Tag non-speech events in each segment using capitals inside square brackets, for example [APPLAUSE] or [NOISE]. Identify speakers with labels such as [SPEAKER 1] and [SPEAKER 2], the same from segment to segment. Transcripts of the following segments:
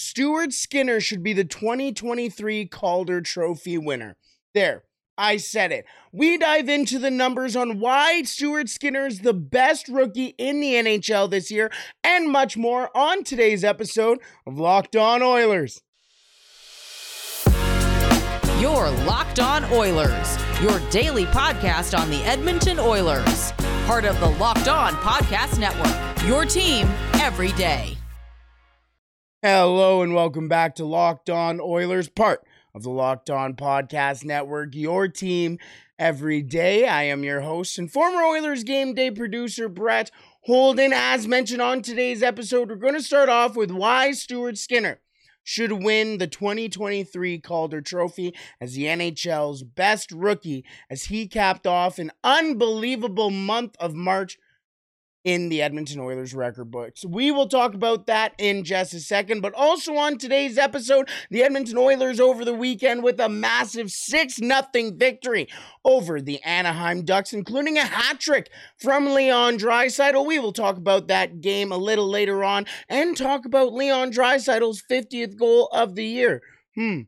[SPEAKER 1] Stuart Skinner should be the 2023 Calder Trophy winner. There, I said it. We dive into the numbers on why Stuart Skinner is the best rookie in the NHL this year and much more on today's episode of Locked On Oilers.
[SPEAKER 2] Your Locked On Oilers, your daily podcast on the Edmonton Oilers, part of the Locked On Podcast Network. Your team every day.
[SPEAKER 1] Hello and welcome back to Locked On Oilers, part of the Locked On Podcast Network, your team every day. I am your host and former Oilers game day producer, Brett Holden. As mentioned on today's episode, we're going to start off with why Stuart Skinner should win the 2023 Calder Trophy as the NHL's best rookie as he capped off an unbelievable month of March in the Edmonton Oilers record books. We will talk about that in just a second, but also on today's episode, the Edmonton Oilers over the weekend with a massive 6 0 victory over the Anaheim Ducks, including a hat trick from Leon Draisaitl. We will talk about that game a little later on and talk about Leon Draisaitl's 50th goal of the year. Hmm.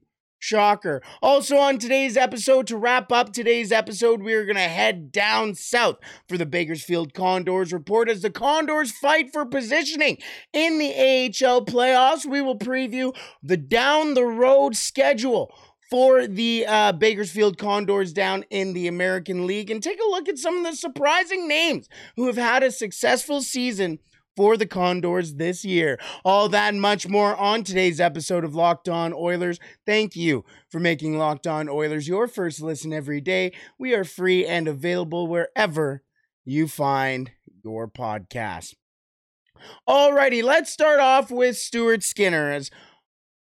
[SPEAKER 1] Shocker. Also, on today's episode, to wrap up today's episode, we are going to head down south for the Bakersfield Condors report as the Condors fight for positioning in the AHL playoffs. We will preview the down the road schedule for the uh, Bakersfield Condors down in the American League and take a look at some of the surprising names who have had a successful season for the Condors this year. All that much more on today's episode of Locked On Oilers. Thank you for making Locked On Oilers your first listen every day. We are free and available wherever you find your podcast. Alrighty, let's start off with Stuart Skinner. As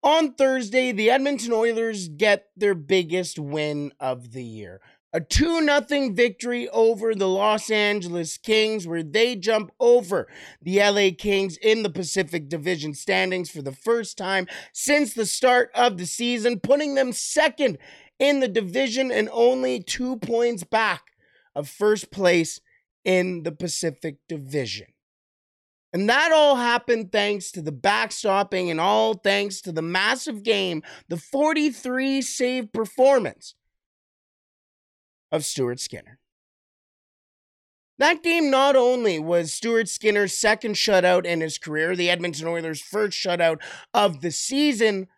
[SPEAKER 1] on Thursday, the Edmonton Oilers get their biggest win of the year a 2 0 victory over the Los Angeles Kings, where they jump over the LA Kings in the Pacific Division standings for the first time since the start of the season, putting them second in the division and only two points back of first place in the Pacific Division. And that all happened thanks to the backstopping and all thanks to the massive game, the 43 save performance of Stuart Skinner. That game not only was Stuart Skinner's second shutout in his career, the Edmonton Oilers' first shutout of the season,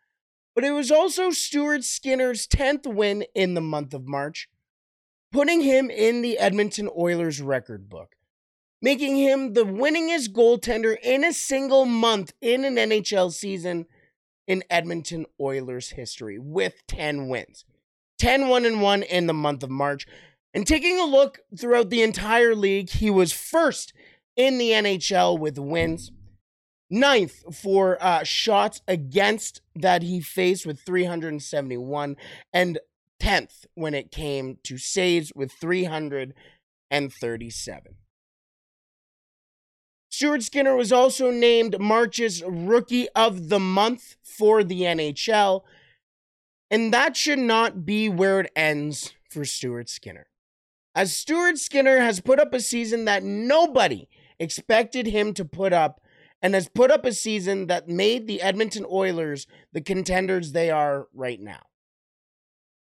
[SPEAKER 1] but it was also Stuart Skinner's 10th win in the month of March, putting him in the Edmonton Oilers record book, making him the winningest goaltender in a single month in an NHL season in Edmonton Oilers history with 10 wins. 10 1 and 1 in the month of March. And taking a look throughout the entire league, he was first in the NHL with wins, ninth for uh, shots against that he faced with 371, and 10th when it came to saves with 337. Stuart Skinner was also named March's Rookie of the Month for the NHL and that should not be where it ends for Stuart Skinner. As Stuart Skinner has put up a season that nobody expected him to put up, and has put up a season that made the Edmonton Oilers the contenders they are right now.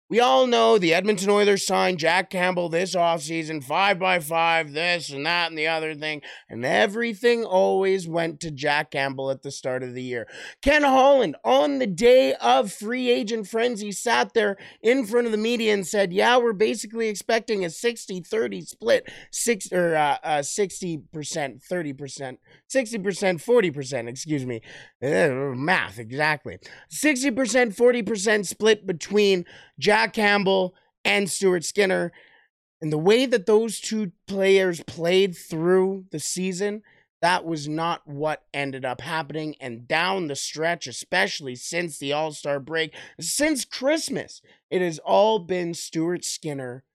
[SPEAKER 1] We all know the Edmonton Oilers signed Jack Campbell this offseason, five by five, this and that and the other thing, and everything always went to Jack Campbell at the start of the year. Ken Holland, on the day of free agent frenzy, sat there in front of the media and said, Yeah, we're basically expecting a 60 30 split, six or uh, uh, 60%, 30%, 60%, 40%, excuse me. Uh, math, exactly. 60%, 40% split between Jack Campbell and Stuart Skinner. And the way that those two players played through the season, that was not what ended up happening. And down the stretch, especially since the All Star break, since Christmas, it has all been Stuart Skinner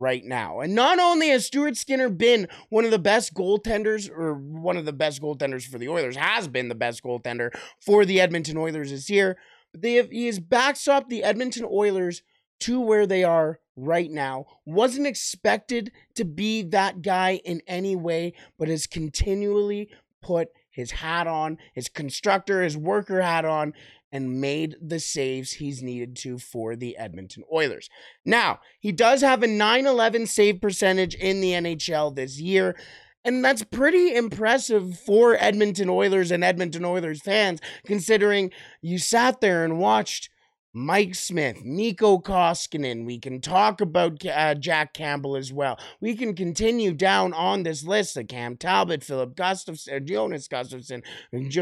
[SPEAKER 1] right now. And not only has Stuart Skinner been one of the best goaltenders, or one of the best goaltenders for the Oilers, has been the best goaltender for the Edmonton Oilers this year, but they have, he has backstopped the Edmonton Oilers to where they are right now. Wasn't expected to be that guy in any way, but has continually put his hat on, his constructor, his worker hat on, and made the saves he's needed to for the Edmonton Oilers. Now, he does have a 9 11 save percentage in the NHL this year. And that's pretty impressive for Edmonton Oilers and Edmonton Oilers fans, considering you sat there and watched Mike Smith, Mikko Koskinen. We can talk about uh, Jack Campbell as well. We can continue down on this list of Cam Talbot, Filip Gustavsson, uh, Jonas Gustavsson.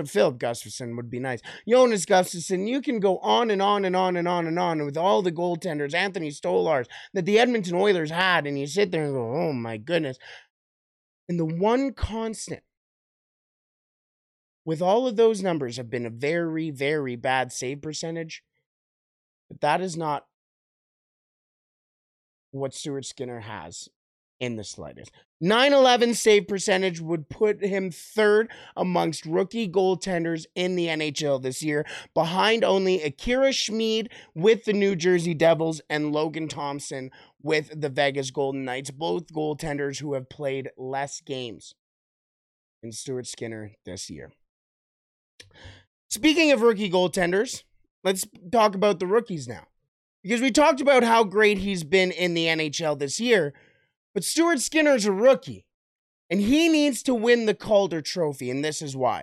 [SPEAKER 1] Filip Gustavsson would be nice. Jonas Gustavsson. You can go on and on and on and on and on with all the goaltenders, Anthony Stolarz, that the Edmonton Oilers had. And you sit there and go, oh my goodness. And the one constant with all of those numbers have been a very, very bad save percentage but that is not what Stuart Skinner has in the slightest. 9 11 save percentage would put him third amongst rookie goaltenders in the NHL this year, behind only Akira Schmid with the New Jersey Devils and Logan Thompson with the Vegas Golden Knights, both goaltenders who have played less games than Stuart Skinner this year. Speaking of rookie goaltenders, Let's talk about the rookies now. Because we talked about how great he's been in the NHL this year, but Stuart Skinner's a rookie, and he needs to win the Calder Trophy, and this is why.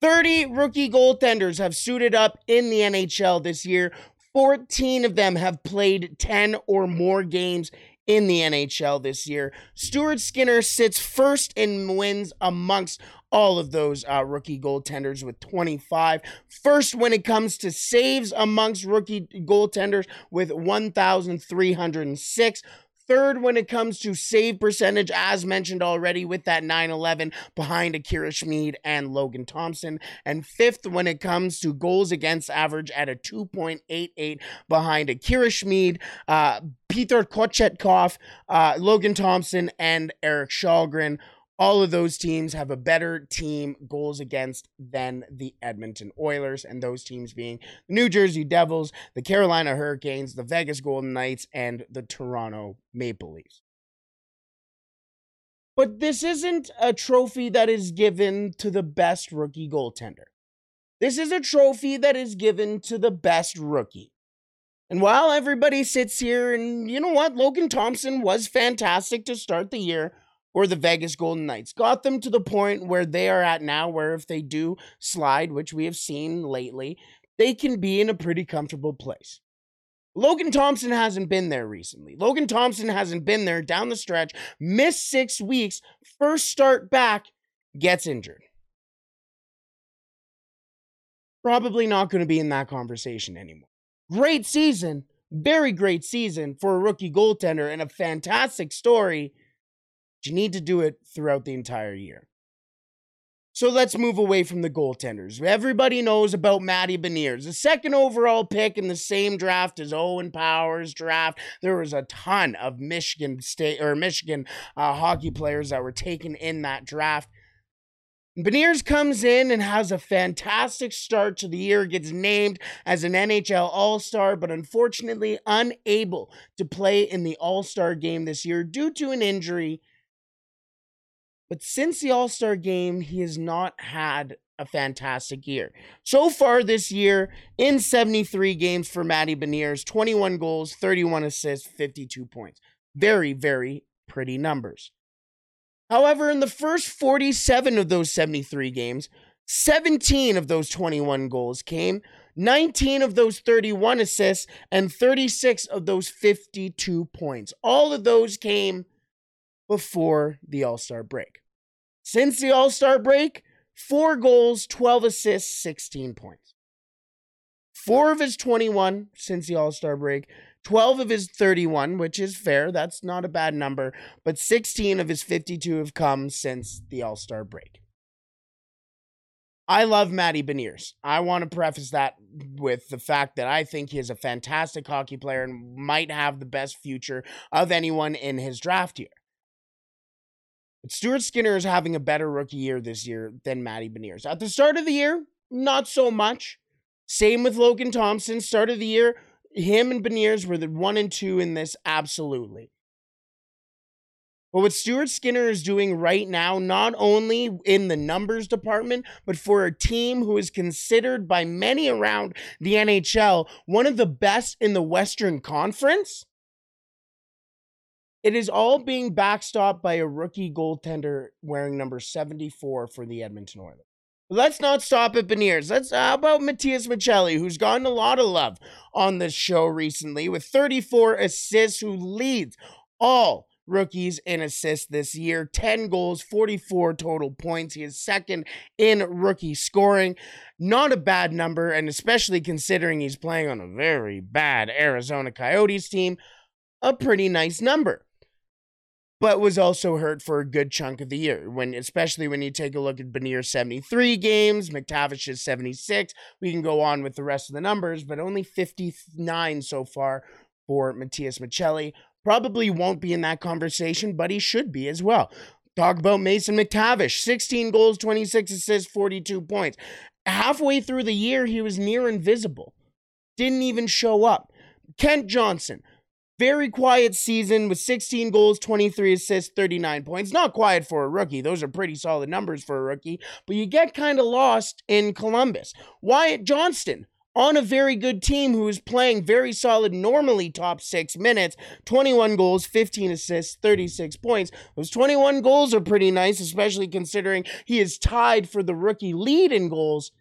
[SPEAKER 1] 30 rookie goaltenders have suited up in the NHL this year. 14 of them have played 10 or more games in the NHL this year. Stuart Skinner sits first in wins amongst all of those uh, rookie goaltenders with 25. First, when it comes to saves amongst rookie goaltenders with 1,306. Third, when it comes to save percentage, as mentioned already, with that 9 11 behind Akira Schmid and Logan Thompson. And fifth, when it comes to goals against average at a 2.88 behind Akira Schmid, uh, Peter Kochetkov, uh, Logan Thompson, and Erik Källgren all of those teams have a better team goals against than the Edmonton Oilers, and those teams being the New Jersey Devils, the Carolina Hurricanes, the Vegas Golden Knights, and the Toronto Maple Leafs. But this isn't a trophy that is given to the best rookie goaltender. This is a trophy that is given to the best rookie. And while everybody sits here, and you know what, Logan Thompson was fantastic to start the year or the Vegas Golden Knights. Got them to the point where they are at now, where if they do slide, which we have seen lately, they can be in a pretty comfortable place. Logan Thompson hasn't been there recently. Logan Thompson hasn't been there down the stretch, missed six weeks, first start back, gets injured. Probably not going to be in that conversation anymore. Great season, very great season for a rookie goaltender, and a fantastic story you need to do it throughout the entire year. So let's move away from the goaltenders. Everybody knows about Matty Beniers, the second overall pick in the same draft as Owen Powers draft. There was a ton of Michigan State or Michigan uh, hockey players that were taken in that draft. Beniers comes in and has a fantastic start to the year, gets named as an NHL All Star, but unfortunately unable to play in the All Star game this year due to an injury but since the All Star game, he has not had a fantastic year. So far this year, in 73 games for Matty Beniers, 21 goals, 31 assists, 52 points. Very, very pretty numbers. However, in the first 47 of those 73 games, 17 of those 21 goals came, 19 of those 31 assists, and 36 of those 52 points. All of those came before the All Star break. Since the All Star break, four goals, 12 assists, 16 points. Four of his 21 since the All Star break, 12 of his 31, which is fair. That's not a bad number. But 16 of his 52 have come since the All Star break. I love Matty Beniers. I want to preface that with the fact that I think he is a fantastic hockey player and might have the best future of anyone in his draft year. But Stuart Skinner is having a better rookie year this year than Matty Beniers. At the start of the year, not so much. Same with Logan Thompson. Start of the year, him and Beniers were the one and two in this, absolutely. But what Stuart Skinner is doing right now, not only in the numbers department, but for a team who is considered by many around the NHL one of the best in the Western Conference, it is all being backstopped by a rookie goaltender wearing number 74 for the Edmonton Oilers. Let's not stop at Beniers. Let's uh, how about Matias Maccelli, who's gotten a lot of love on this show recently with 34 assists, who leads all rookies in assists this year 10 goals, 44 total points. He is second in rookie scoring. Not a bad number, and especially considering he's playing on a very bad Arizona Coyotes team, a pretty nice number. But was also hurt for a good chunk of the year, when especially when you take a look at Benier's 73 games, McTavish's 76. We can go on with the rest of the numbers, but only 59 so far for Matias Maccelli. Probably won't be in that conversation, but he should be as well. Talk about Mason McTavish 16 goals, 26 assists, 42 points. Halfway through the year, he was near invisible, didn't even show up. Kent Johnson, very quiet season with 16 goals, 23 assists, 39 points. Not quiet for a rookie. Those are pretty solid numbers for a rookie, but you get kind of lost in Columbus. Wyatt Johnston, on a very good team who is playing very solid, normally top six minutes. 21 goals, 15 assists, 36 points. Those 21 goals are pretty nice, especially considering he is tied for the rookie lead in goals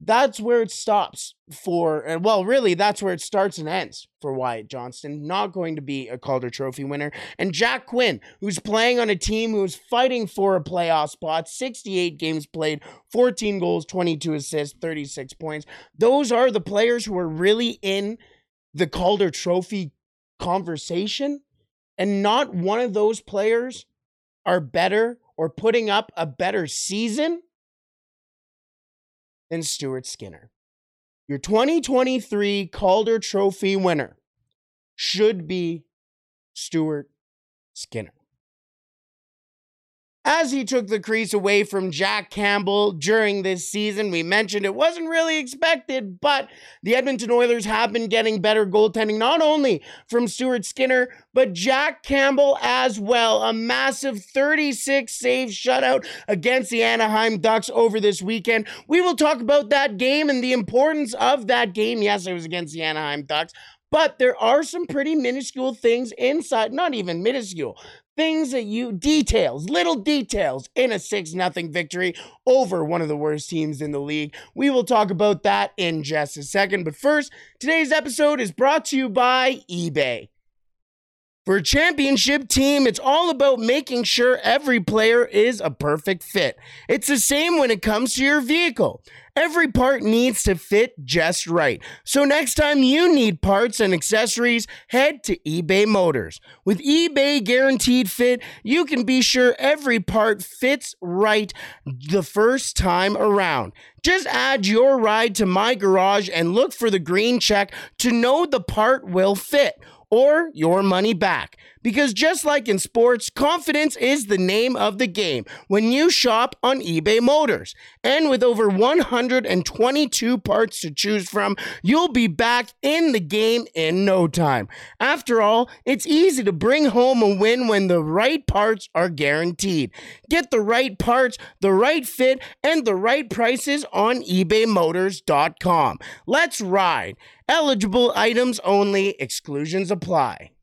[SPEAKER 1] that's where it stops for, and well, really, that's where it starts and ends for Wyatt Johnston. Not going to be a Calder Trophy winner. And Jack Quinn, who's playing on a team who's fighting for a playoff spot, 68 games played, 14 goals, 22 assists, 36 points. Those are the players who are really in the Calder Trophy conversation. And not one of those players are better or putting up a better season than Stuart Skinner. Your 2023 Calder Trophy winner should be Stuart Skinner as he took the crease away from Jack Campbell during this season. We mentioned it wasn't really expected, but the Edmonton Oilers have been getting better goaltending, not only from Stuart Skinner, but Jack Campbell as well. A massive 36 save shutout against the Anaheim Ducks over this weekend. We will talk about that game and the importance of that game. Yes, it was against the Anaheim Ducks. But there are some pretty minuscule things inside, not even minuscule, things that you details, little details in a 6 nothing victory over one of the worst teams in the league. We will talk about that in just a second, but first, today's episode is brought to you by eBay. For a championship team, it's all about making sure every player is a perfect fit. It's the same when it comes to your vehicle. Every part needs to fit just right. So next time you need parts and accessories, head to eBay Motors. With eBay Guaranteed Fit, you can be sure every part fits right the first time around. Just add your ride to my garage and look for the green check to know the part will fit or your money back. Because just like in sports, confidence is the name of the game when you shop on eBay Motors. And with over 122 parts to choose from, you'll be back in the game in no time. After all, it's easy to bring home a win when the right parts are guaranteed. Get the right parts, the right fit, and the right prices on ebaymotors.com. Let's ride. Eligible items only, exclusions apply.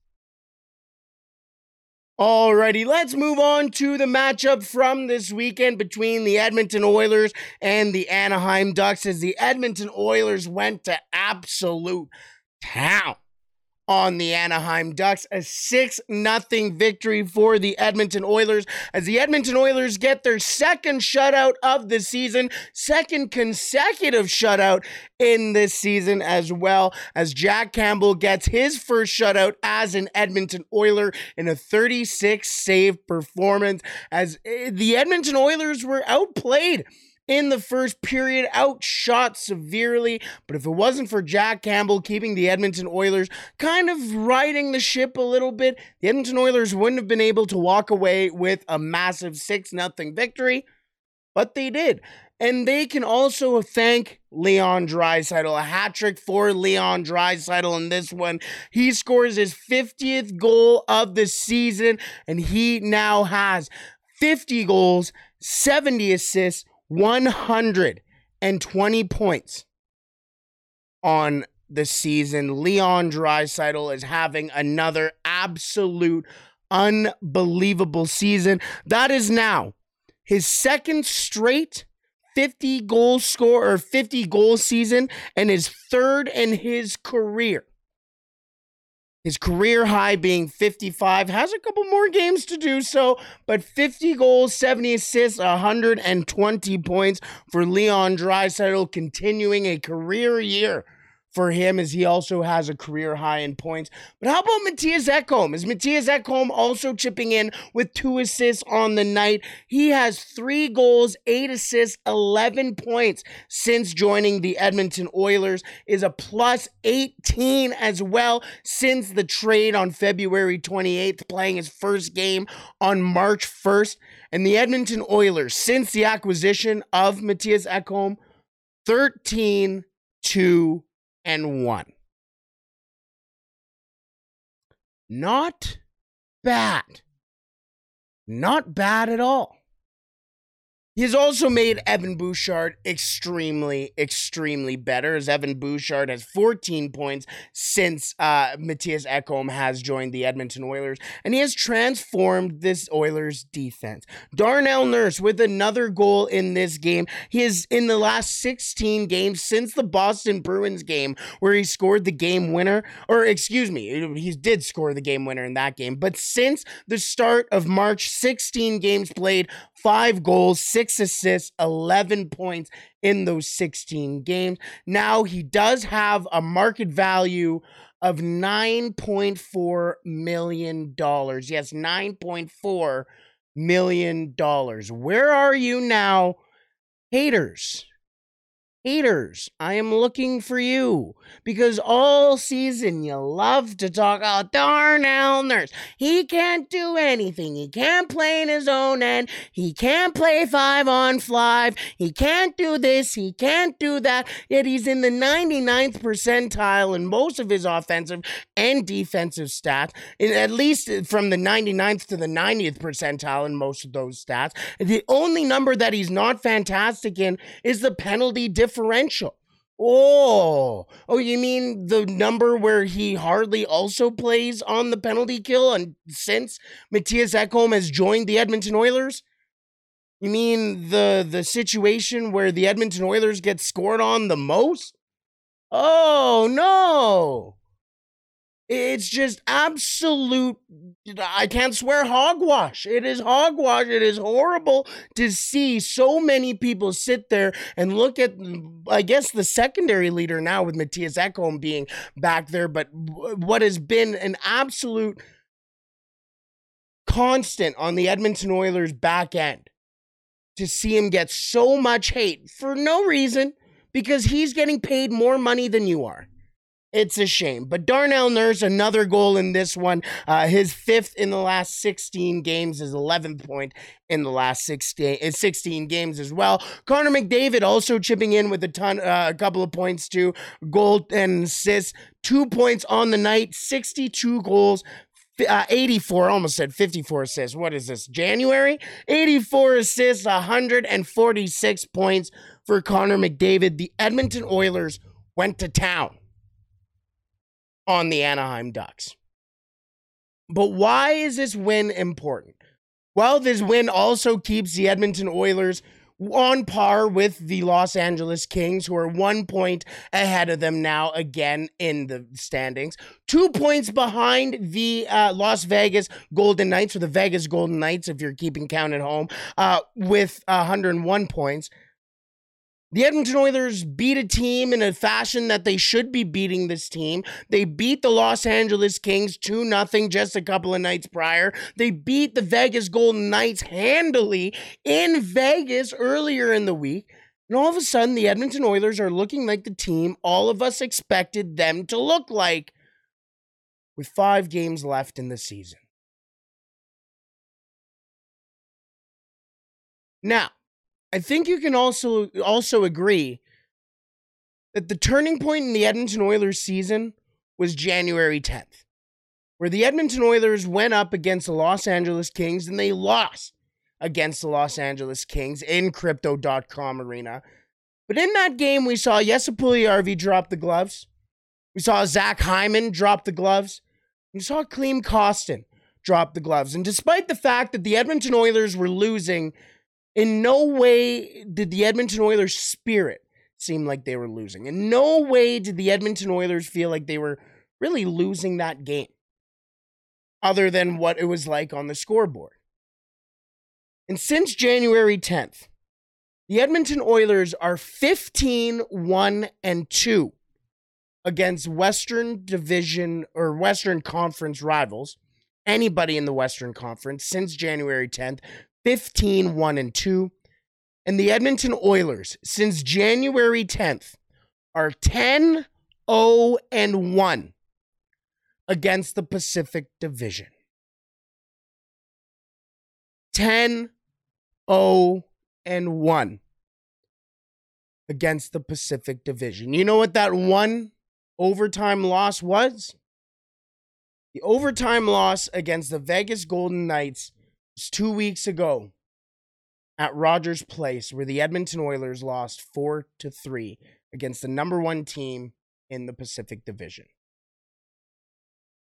[SPEAKER 1] Alrighty, let's move on to the matchup from this weekend between the Edmonton Oilers and the Anaheim Ducks as the Edmonton Oilers went to absolute town on the Anaheim Ducks. A 6 0 victory for the Edmonton Oilers as the Edmonton Oilers get their second shutout of the season, second consecutive shutout in this season as well as Jack Campbell gets his first shutout as an Edmonton Oiler in a 36 save performance as eh, the Edmonton Oilers were outplayed in the first period, outshot severely. But if it wasn't for Jack Campbell keeping the Edmonton Oilers kind of riding the ship a little bit, the Edmonton Oilers wouldn't have been able to walk away with a massive 6 0 victory. But they did. And they can also thank Leon Draisaitl. A hat trick for Leon Draisaitl in this one. He scores his 50th goal of the season, and he now has 50 goals, 70 assists, 120 points on the season. Leon Draisaitl is having another absolute unbelievable season. That is now his second straight 50 goal score or 50 goal season and his third in his career. His career high being 55 has a couple more games to do so, but 50 goals, 70 assists, 120 points for Leon Draisaitl, continuing a career year for him as he also has a career high in points. But how about Mattias Ekholm? Is Mattias Ekholm also chipping in with two assists on the night? He has three goals, eight assists, 11 points since joining the Edmonton Oilers, is a plus 18 as well since the trade on February 28th, playing his first game on March 1st. And the Edmonton Oilers, since the acquisition of Mattias Ekholm, 13 to and one. Not bad. Not bad at all. He has also made Evan Bouchard extremely, extremely better, as Evan Bouchard has 14 points since uh, Mattias Ekholm has joined the Edmonton Oilers, and he has transformed this Oilers defense. Darnell Nurse with another goal in this game. He is in the last 16 games since the Boston Bruins game, where he scored the game winner, or excuse me, he did score the game winner in that game, but since the start of March, 16 games played, five goals, six assists, 11 points in those 16 games. Now he does have a market value of $9.4 million. Yes, $9.4 million. Where are you now, haters? Haters, I am looking for you because all season you love to talk oh, about Darnell Nurse. He can't do anything. He can't play in his own end. He can't play five on five. He can't do this. He can't do that. Yet he's in the 99th percentile in most of his offensive and defensive stats, at least from the 99th to the 90th percentile in most of those stats. The only number that he's not fantastic in is the penalty difference differential. Oh, oh, you mean the number where he hardly also plays on the penalty kill and since Mattias Ekholm has joined the Edmonton Oilers? You mean the the situation where the Edmonton Oilers get scored on the most? Oh no. It's just absolute, I can't swear hogwash. It is hogwash. It is horrible to see so many people sit there and look at, I guess, the secondary leader now with Mattias Ekholm being back there, but what has been an absolute constant on the Edmonton Oilers back end to see him get so much hate for no reason because he's getting paid more money than you are. It's a shame. But Darnell Nurse, another goal in this one. Uh, his fifth in the last 16 games, his 11th point in the last 16, uh, 16 games as well. Connor McDavid also chipping in with a ton, uh, a couple of points too. Goal and assists, two points on the night, 62 goals, uh, 84, almost said 54 assists. What is this, January? 84 assists, 146 points for Connor McDavid. The Edmonton Oilers went to town on the Anaheim Ducks. But why is this win important? Well, this win also keeps the Edmonton Oilers on par with the Los Angeles Kings, who are one point ahead of them now, again in the standings. Two points behind the uh, Las Vegas Golden Knights, or the Vegas Golden Knights, if you're keeping count at home, uh, with 101 points. The Edmonton Oilers beat a team in a fashion that they should be beating this team. They beat the Los Angeles Kings 2 0 just a couple of nights prior. They beat the Vegas Golden Knights handily in Vegas earlier in the week. And all of a sudden, the Edmonton Oilers are looking like the team all of us expected them to look like with five games left in the season. Now, I think you can also also agree that the turning point in the Edmonton Oilers season was January 10th, where the Edmonton Oilers went up against the Los Angeles Kings and they lost against the Los Angeles Kings in Crypto.com Arena. But in that game, we saw Jesse Puljujarvi drop the gloves. We saw Zach Hyman drop the gloves. We saw Klim Kostin drop the gloves. And despite the fact that the Edmonton Oilers were losing, in no way did the Edmonton Oilers spirit seem like they were losing. In no way did the Edmonton Oilers feel like they were really losing that game, other than what it was like on the scoreboard. And since January 10th, the Edmonton Oilers are 15 1 and 2 against Western Division or Western Conference rivals, anybody in the Western Conference since January 10th, 15 1 and 2. And the Edmonton Oilers since January 10th are 10 0 and 1 against the Pacific Division. 10 0 and 1 against the Pacific Division. You know what that one overtime loss was? The overtime loss against the Vegas Golden Knights two weeks ago at Rogers Place, where the Edmonton Oilers lost four to three against the number one team in the Pacific Division.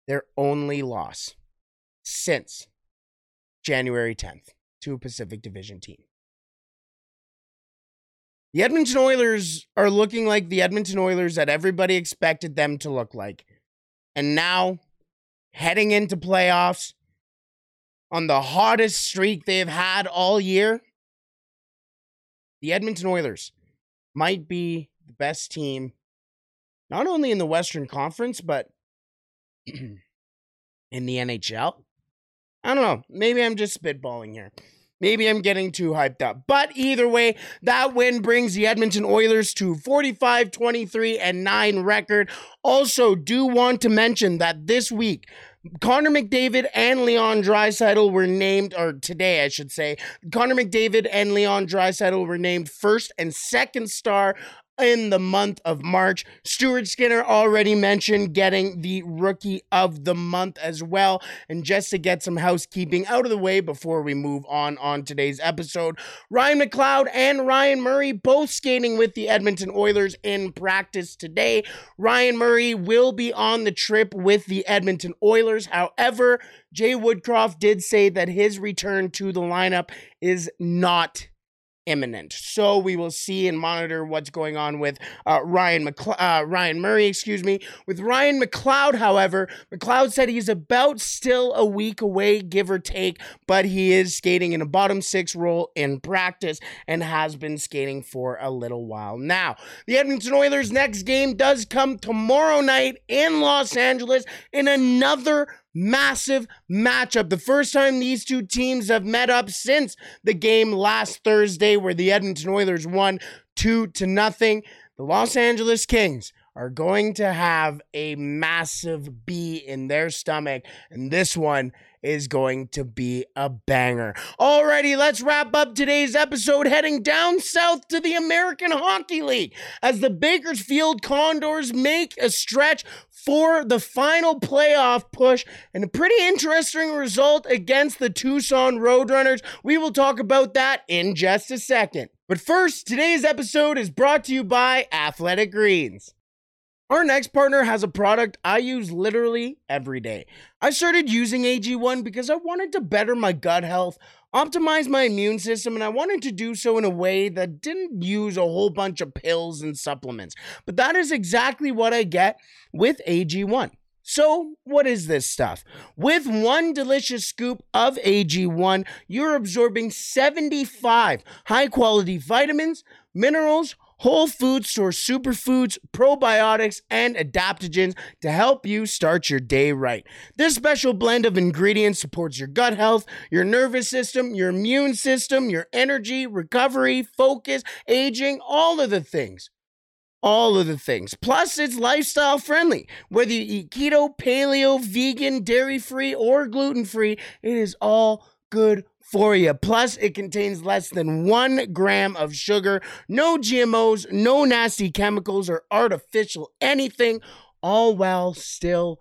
[SPEAKER 1] Their only loss since January 10th to a Pacific Division team. The Edmonton Oilers are looking like the Edmonton Oilers that everybody expected them to look like. And now, heading into playoffs on the hottest streak they've had all year, the Edmonton Oilers might be the best team, not only in the Western Conference, but [CLEARS THROAT] in the NHL. I don't know. Maybe I'm just spitballing here. Maybe I'm getting too hyped up. But either way, that win brings the Edmonton Oilers to 45 23 and 9 record. Also, do want to mention that this week, Connor McDavid and Leon Draisaitl were named, or today I should say, Connor McDavid and Leon Draisaitl were named first and second star in the month of March. Stuart Skinner already mentioned getting the rookie of the month as well. And just to get some housekeeping out of the way before we move on on today's episode, Ryan McLeod and Ryan Murray both skating with the Edmonton Oilers in practice today. Ryan Murray will be on the trip with the Edmonton Oilers. However, Jay Woodcroft did say that his return to the lineup is not imminent. So we will see and monitor what's going on with uh, Ryan McLe- uh, Ryan Murray, excuse me. With Ryan McLeod, however, McLeod said he's about still a week away, give or take, but he is skating in a bottom six role in practice and has been skating for a little while now. The Edmonton Oilers' next game does come tomorrow night in Los Angeles in another massive matchup. The first time these two teams have met up since the game last Thursday, where the Edmonton Oilers won two to nothing. The Los Angeles Kings are going to have a massive bee in their stomach, and this one is going to be a banger. Alrighty, let's wrap up today's episode heading down south to the American Hockey League as the Bakersfield Condors make a stretch for the final playoff push and a pretty interesting result against the Tucson Roadrunners. We will talk about that in just a second. But first, today's episode is brought to you by Athletic Greens. Our next partner has a product I use literally every day. I started using AG1 because I wanted to better my gut health, optimize my immune system, and I wanted to do so in a way that didn't use a whole bunch of pills and supplements. But that is exactly what I get with AG1. So, what is this stuff? With one delicious scoop of AG1, you're absorbing 75 high quality vitamins, minerals, whole food source superfoods, probiotics, and adaptogens to help you start your day right. This special blend of ingredients supports your gut health, your nervous system, your immune system, your energy, recovery, focus, aging, all of the things all of the things. Plus, it's lifestyle friendly. Whether you eat keto, paleo, vegan, dairy free, or gluten free, it is all good for you. Plus, it contains less than one gram of sugar, no GMOs, no nasty chemicals or artificial anything, all while still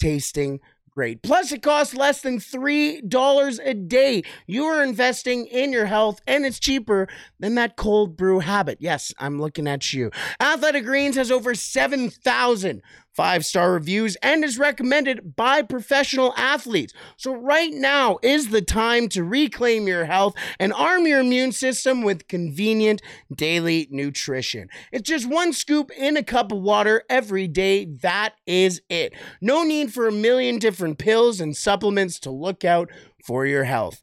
[SPEAKER 1] tasting great. Plus, it costs less than $3 a day. You are investing in your health, and it's cheaper than that cold brew habit. Yes, I'm looking at you. Athletic Greens has over 7,000 five star reviews and is recommended by professional athletes. So, right now is the time to reclaim your health and arm your immune system with convenient daily nutrition. It's just one scoop in a cup of water every day. That is it. No need for a million different pills and supplements to look out for your health.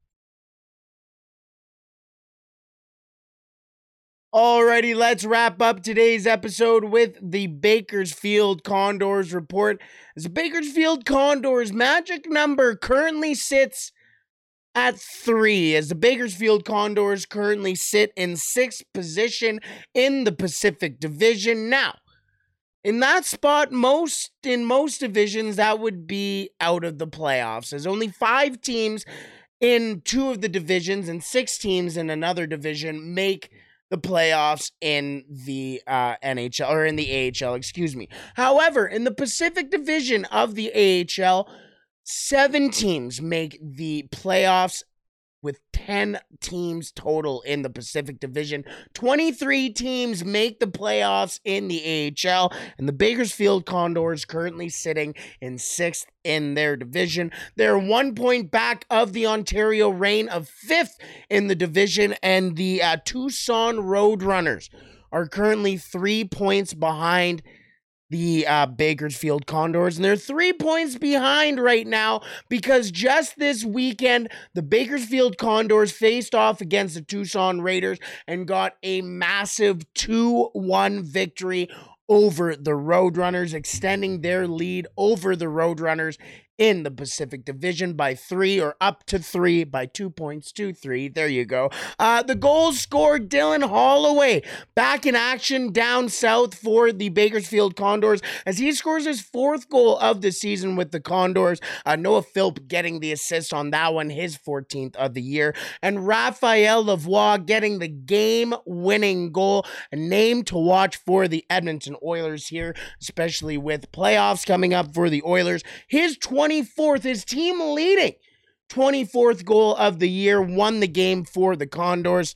[SPEAKER 1] Alrighty, let's wrap up today's episode with the Bakersfield Condors report. As the Bakersfield Condors magic number currently sits at three, as the Bakersfield Condors currently sit in sixth position in the Pacific Division. Now, in that spot, most in most divisions, that would be out of the playoffs, as only five teams in two of the divisions and six teams in another division make the playoffs in the uh, NHL or in the AHL, excuse me. However, in the Pacific Division of the AHL, seven teams make the playoffs with 10 teams total in the Pacific Division. 23 teams make the playoffs in the AHL, and the Bakersfield Condors currently sitting in sixth in their division. They're one point back of the Ontario Reign of fifth in the division, and the uh, Tucson Roadrunners are currently three points behind the uh, Bakersfield Condors, and they're three points behind right now because just this weekend, the Bakersfield Condors faced off against the Tucson Raiders and got a massive 2 1 victory over the Roadrunners, extending their lead over the Roadrunners in the Pacific Division by three or up to three by two points to three. There you go. Uh, the goal scored Dylan Holloway back in action down south for the Bakersfield Condors as he scores his fourth goal of the season with the Condors. Uh, Noah Philp getting the assist on that one, his 14th of the year. And Raphael Lavoie getting the game winning goal, a name to watch for the Edmonton Oilers here, especially with playoffs coming up for the Oilers. His 20 24th, his team leading 24th goal of the year, won the game for the Condors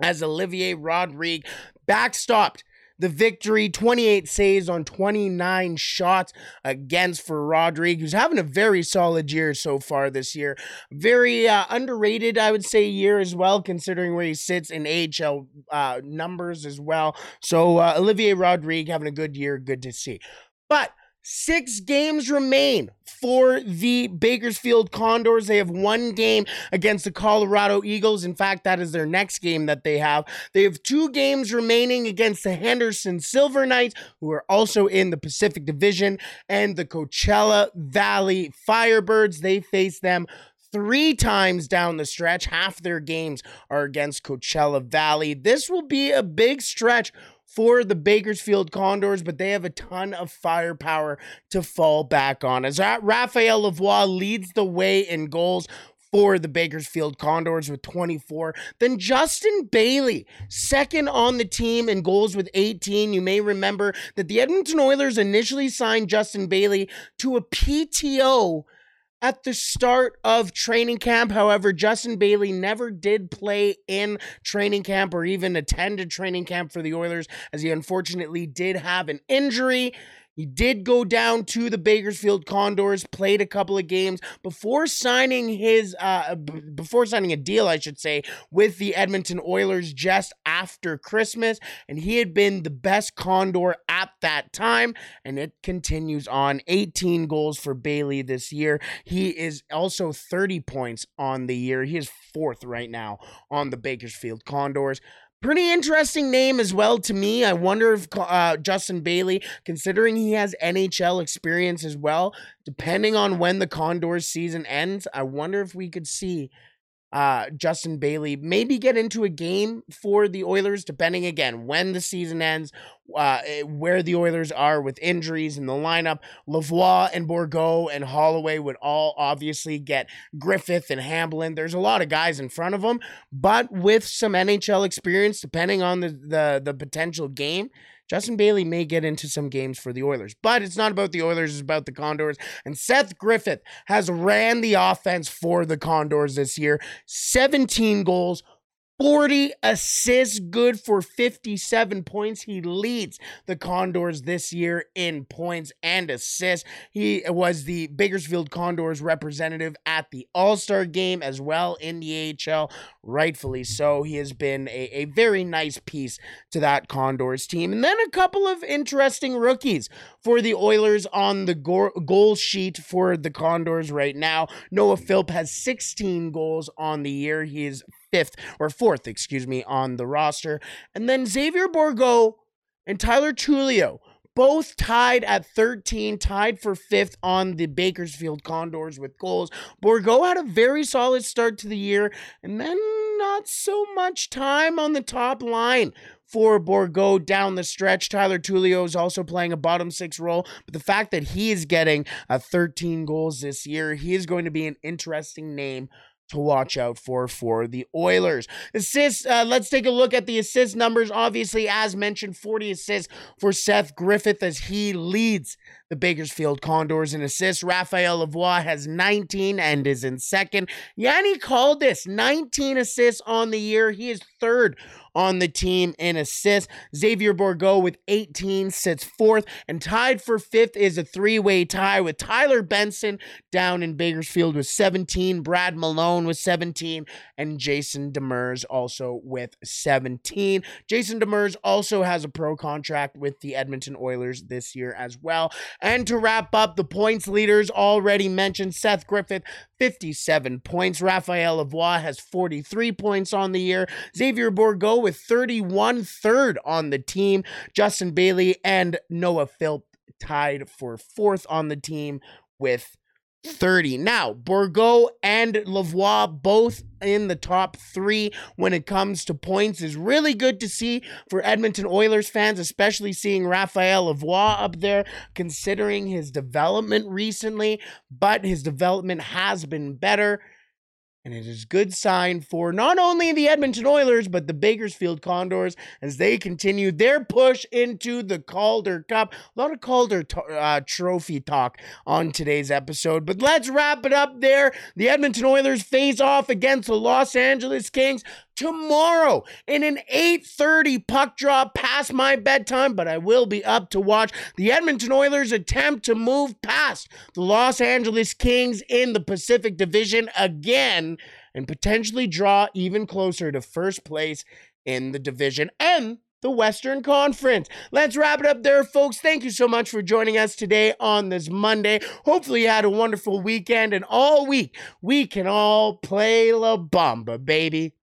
[SPEAKER 1] as Olivier Rodrigue backstopped the victory 28 saves on 29 shots against for Rodrigue, who's having a very solid year so far this year. Very uh, underrated, I would say, year as well, considering where he sits in AHL uh, numbers as well. So uh, Olivier Rodrigue having a good year, good to see. But Six games remain for the Bakersfield Condors. They have one game against the Colorado Eagles. In fact, that is their next game that they have. They have two games remaining against the Henderson Silver Knights, who are also in the Pacific Division, and the Coachella Valley Firebirds. They face them three times down the stretch. Half their games are against Coachella Valley. This will be a big stretch for the Bakersfield Condors, but they have a ton of firepower to fall back on. As Raphael Lavoie leads the way in goals for the Bakersfield Condors with 24. Then Justin Bailey, second on the team in goals with 18. You may remember that the Edmonton Oilers initially signed Justin Bailey to a PTO at the start of training camp. However, Justin Bailey never did play in training camp or even attended training camp for the Oilers, as he unfortunately did have an injury. He did go down to the Bakersfield Condors, played a couple of games before signing his uh b- before signing a deal, I should say, with the Edmonton Oilers just after Christmas, and he had been the best Condor at that time, and it continues on. 18 goals for Bailey this year. He is also 30 points on the year. He is fourth right now on the Bakersfield Condors. Pretty interesting name as well to me. I wonder if uh, Justin Bailey, considering he has NHL experience as well, depending on when the Condors season ends, I wonder if we could see uh, Justin Bailey maybe get into a game for the Oilers, depending again when the season ends, uh, eh, where the Oilers are with injuries in the lineup. Lavoie and Bourgault and Holloway would all obviously get Griffith and Hamblin. There's a lot of guys in front of them, but with some NHL experience, depending on the the, the potential game. Justin Bailey may get into some games for the Oilers, but it's not about the Oilers, it's about the Condors. And Seth Griffith has ran the offense for the Condors this year 17 goals, 40 assists, good for 57 points. He leads the Condors this year in points and assists. He was the Bakersfield Condors representative at the All Star game as well in the AHL, rightfully so. He has been a, a very nice piece to that Condors team. And then a couple of interesting rookies for the Oilers on the go- goal sheet for the Condors right now. Noah Philp has 16 goals on the year. He is fifth or fourth, excuse me, on the roster. And then Xavier Bourgault and Tyler Tullio, both tied at 13, tied for fifth on the Bakersfield Condors with goals. Bourgault had a very solid start to the year, and then not so much time on the top line for Bourgault down the stretch. Tyler Tullio is also playing a bottom six role, but the fact that he is getting uh, 13 goals this year, he is going to be an interesting name to watch out for for the Oilers. Assists, uh, let's take a look at the assist numbers. Obviously, as mentioned, 40 assists for Seth Griffith as he leads the Bakersfield Condors in assists. Raphael Lavoie has 19 and is in second. Yanni Caldas, 19 assists on the year. He is third on the team in assists. Xavier Bourgault with 18 sits fourth, and tied for fifth is a three way tie with Tyler Benson down in Bakersfield with 17, Brad Malone with 17, and Jason Demers also with 17. Jason Demers also has a pro contract with the Edmonton Oilers this year as well. And to wrap up, the points leaders already mentioned Seth Griffith, 57 points. Raphael Lavoie has 43 points on the year. Xavier Bourgault with 31, third on the team. Justin Bailey and Noah Philp tied for fourth on the team with 30. Now, Bourgault and Lavoie both in the top three when it comes to points is really good to see for Edmonton Oilers fans, especially seeing Raphael Lavoie up there, considering his development recently. But his development has been better. And it is a good sign for not only the Edmonton Oilers, but the Bakersfield Condors as they continue their push into the Calder Cup. A lot of Calder t- uh, trophy talk on today's episode, but let's wrap it up there. The Edmonton Oilers face off against the Los Angeles Kings tomorrow in an 8:30 puck drop past my bedtime, but I will be up to watch the Edmonton Oilers attempt to move past the Los Angeles Kings in the Pacific Division again and potentially draw even closer to first place in the division and the Western Conference. Let's wrap it up there, folks. Thank you so much for joining us today on this Monday. Hopefully, you had a wonderful weekend, and all week we can all play La Bamba, baby.